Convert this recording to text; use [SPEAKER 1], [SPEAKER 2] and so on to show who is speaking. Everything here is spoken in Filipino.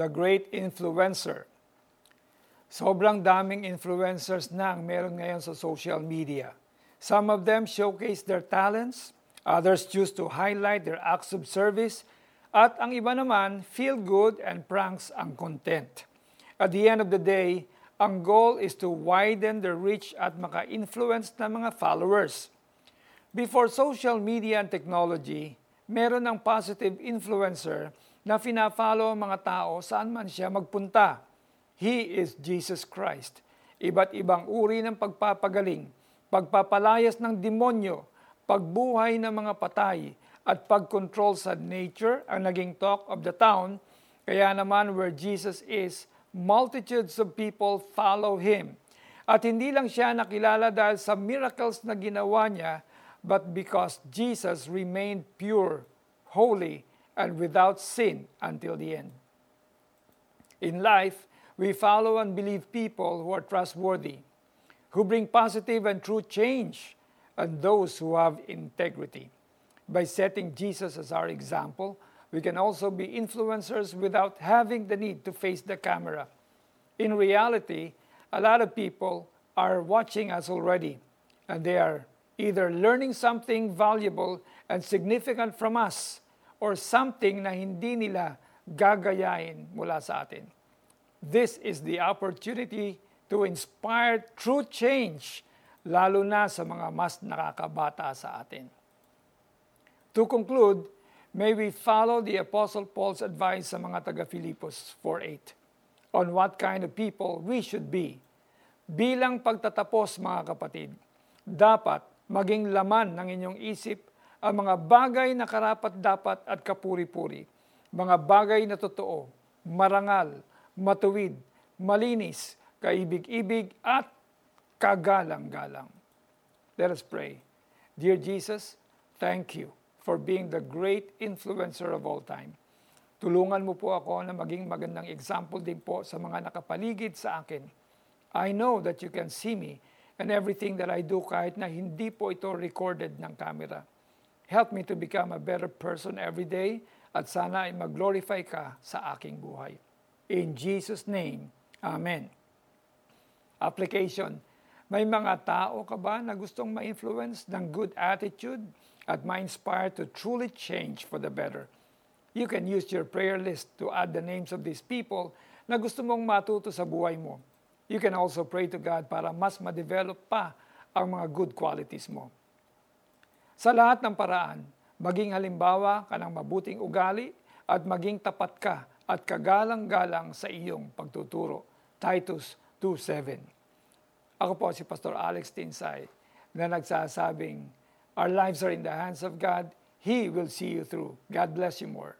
[SPEAKER 1] the great influencer. Sobrang daming influencers na ang meron ngayon sa social media. Some of them showcase their talents, others choose to highlight their acts of service, at ang iba naman, feel good and pranks ang content. At the end of the day, ang goal is to widen the reach at maka-influence ng mga followers. Before social media and technology, meron ng positive influencer na fina-follow ang mga tao saan man siya magpunta. He is Jesus Christ. Iba't ibang uri ng pagpapagaling, pagpapalayas ng demonyo, pagbuhay ng mga patay, at pagkontrol sa nature ang naging talk of the town. Kaya naman where Jesus is, multitudes of people follow Him. At hindi lang siya nakilala dahil sa miracles na ginawa niya, but because Jesus remained pure, holy, and without sin until the end. In life, we follow and believe people who are trustworthy, who bring positive and true change, and those who have integrity. By setting Jesus as our example, we can also be influencers without having the need to face the camera. In reality, a lot of people are watching us already, and they are either learning something valuable and significant from us or something na hindi nila gagayain mula sa atin. This is the opportunity to inspire true change, lalo na sa mga mas nakakabata sa atin. To conclude, may we follow the Apostle Paul's advice sa mga taga-Filipos 4.8 on what kind of people we should be. Bilang pagtatapos mga kapatid, dapat maging laman ng inyong isip ang mga bagay na karapat-dapat at kapuri-puri, mga bagay na totoo, marangal, matuwid, malinis, kaibig-ibig at kagalang-galang. Let us pray. Dear Jesus, thank you for being the great influencer of all time. Tulungan mo po ako na maging magandang example din po sa mga nakapaligid sa akin. I know that you can see me and everything that I do kahit na hindi po ito recorded ng camera. Help me to become a better person every day at sana ay mag-glorify ka sa aking buhay. In Jesus' name, Amen. Application. May mga tao ka ba na gustong ma-influence ng good attitude at ma-inspire to truly change for the better? You can use your prayer list to add the names of these people na gusto mong matuto sa buhay mo. You can also pray to God para mas ma-develop pa ang mga good qualities mo. Sa lahat ng paraan, maging halimbawa ka ng mabuting ugali at maging tapat ka at kagalang-galang sa iyong pagtuturo. Titus 2.7 Ako po si Pastor Alex Tinsay na nagsasabing, Our lives are in the hands of God. He will see you through. God bless you more.